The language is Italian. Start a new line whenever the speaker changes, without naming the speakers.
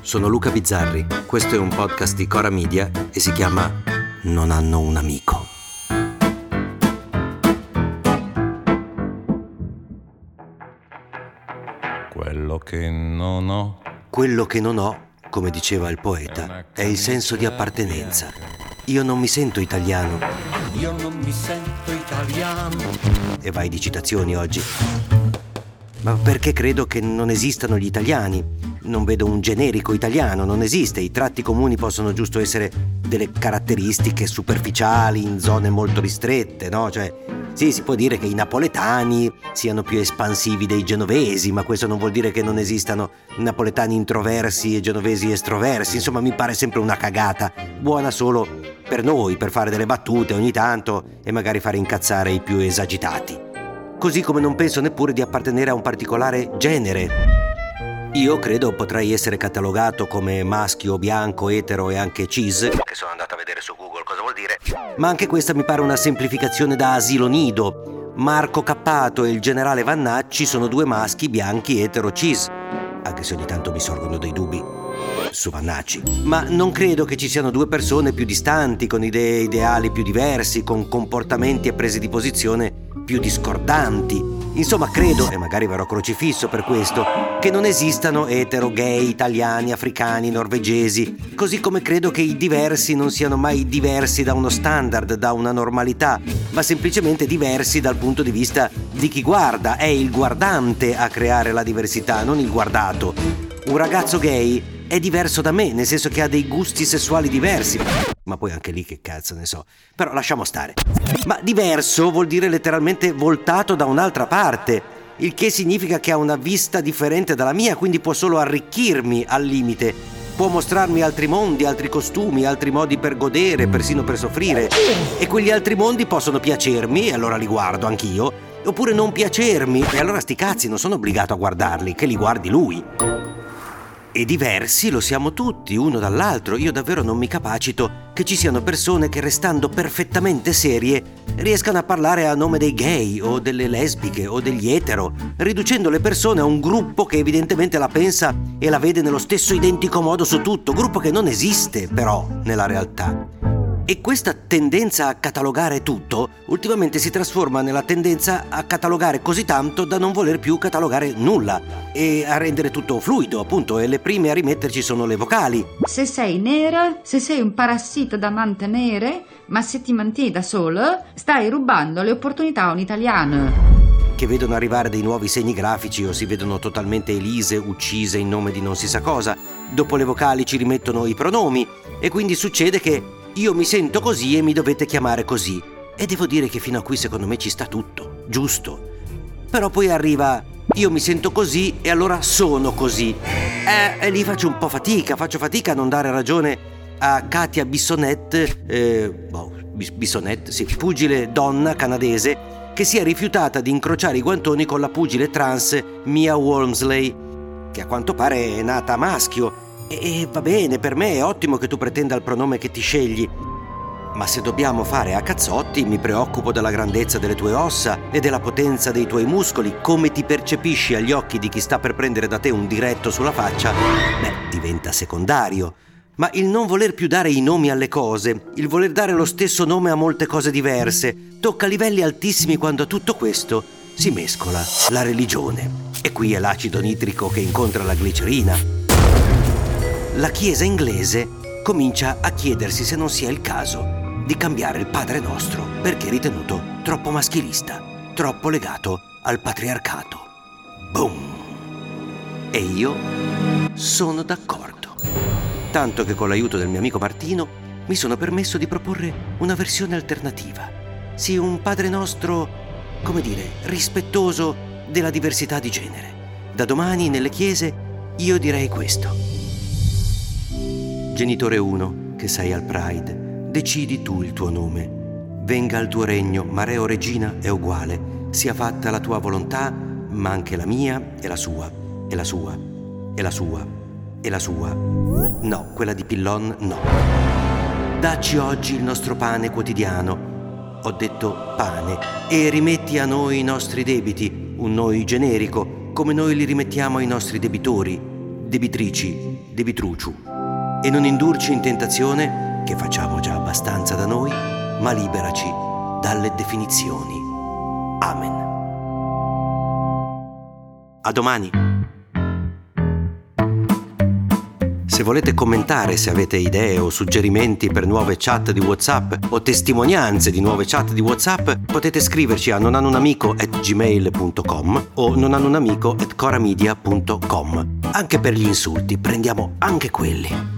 sono Luca Bizzarri, questo è un podcast di Cora Media e si chiama Non hanno un amico.
Quello che non ho.
Quello che non ho, come diceva il poeta, è il senso di appartenenza. Io non mi sento italiano.
Io non mi sento italiano.
E vai di citazioni oggi. Ma perché credo che non esistano gli italiani? Non vedo un generico italiano, non esiste. I tratti comuni possono giusto essere delle caratteristiche superficiali in zone molto ristrette, no? Cioè, sì, si può dire che i napoletani siano più espansivi dei genovesi, ma questo non vuol dire che non esistano napoletani introversi e genovesi estroversi. Insomma, mi pare sempre una cagata, buona solo per noi, per fare delle battute ogni tanto e magari fare incazzare i più esagitati. Così come non penso neppure di appartenere a un particolare genere io credo potrei essere catalogato come maschio, bianco, etero e anche cis, che sono andato a vedere su Google cosa vuol dire, ma anche questa mi pare una semplificazione da asilo nido. Marco Cappato e il generale Vannacci sono due maschi bianchi etero cis, anche se ogni tanto mi sorgono dei dubbi su Vannacci. Ma non credo che ci siano due persone più distanti, con idee ideali più diversi, con comportamenti e prese di posizione più discordanti. Insomma, credo, e magari verrò crocifisso per questo, che non esistano etero, gay, italiani, africani, norvegesi, così come credo che i diversi non siano mai diversi da uno standard, da una normalità, ma semplicemente diversi dal punto di vista di chi guarda. È il guardante a creare la diversità, non il guardato. Un ragazzo gay è diverso da me, nel senso che ha dei gusti sessuali diversi. Ma poi anche lì che cazzo ne so. Però lasciamo stare. Ma diverso vuol dire letteralmente voltato da un'altra parte. Il che significa che ha una vista differente dalla mia, quindi può solo arricchirmi al limite. Può mostrarmi altri mondi, altri costumi, altri modi per godere, persino per soffrire. E quegli altri mondi possono piacermi, e allora li guardo anch'io, oppure non piacermi, e allora sti cazzi non sono obbligato a guardarli, che li guardi lui. E diversi lo siamo tutti, uno dall'altro. Io davvero non mi capacito che ci siano persone che, restando perfettamente serie, riescano a parlare a nome dei gay o delle lesbiche o degli etero, riducendo le persone a un gruppo che evidentemente la pensa e la vede nello stesso identico modo su tutto, gruppo che non esiste però nella realtà. E questa tendenza a catalogare tutto ultimamente si trasforma nella tendenza a catalogare così tanto da non voler più catalogare nulla e a rendere tutto fluido, appunto, e le prime a rimetterci sono le vocali.
Se sei nera, se sei un parassita da mantenere, ma se ti mantieni da solo, stai rubando le opportunità a un italiano
che vedono arrivare dei nuovi segni grafici o si vedono totalmente elise, uccise in nome di non si sa cosa. Dopo le vocali ci rimettono i pronomi e quindi succede che io mi sento così e mi dovete chiamare così. E devo dire che fino a qui secondo me ci sta tutto, giusto. Però poi arriva io mi sento così e allora sono così. Eh, e lì faccio un po' fatica, faccio fatica a non dare ragione a Katia Bissonette, eh, boh, Bissonette, sì, pugile donna canadese, che si è rifiutata di incrociare i guantoni con la pugile trans Mia Wormsley, che a quanto pare è nata maschio e va bene, per me è ottimo che tu pretenda il pronome che ti scegli. Ma se dobbiamo fare a cazzotti, mi preoccupo della grandezza delle tue ossa e della potenza dei tuoi muscoli, come ti percepisci agli occhi di chi sta per prendere da te un diretto sulla faccia, beh, diventa secondario. Ma il non voler più dare i nomi alle cose, il voler dare lo stesso nome a molte cose diverse, tocca livelli altissimi quando tutto questo si mescola la religione. E qui è l'acido nitrico che incontra la glicerina la Chiesa inglese comincia a chiedersi se non sia il caso di cambiare il Padre Nostro perché ritenuto troppo maschilista, troppo legato al patriarcato. Boom! E io sono d'accordo. Tanto che con l'aiuto del mio amico Martino mi sono permesso di proporre una versione alternativa. Sì, un Padre Nostro, come dire, rispettoso della diversità di genere. Da domani nelle chiese io direi questo. Genitore 1, che sei al Pride, decidi tu il tuo nome. Venga il tuo regno, ma o Regina è uguale. Sia fatta la tua volontà, ma anche la mia e la sua, e la sua, e la sua, e la sua. No, quella di Pillon no. Dacci oggi il nostro pane quotidiano. Ho detto pane. E rimetti a noi i nostri debiti, un noi generico, come noi li rimettiamo ai nostri debitori debitrici, debitruciu. E non indurci in tentazione, che facciamo già abbastanza da noi, ma liberaci dalle definizioni. Amen. A domani. Se volete commentare, se avete idee o suggerimenti per nuove chat di WhatsApp o testimonianze di nuove chat di WhatsApp, potete scriverci a nonanunamico@gmail.com o nonanunamico@coramedia.com. Anche per gli insulti, prendiamo anche quelli.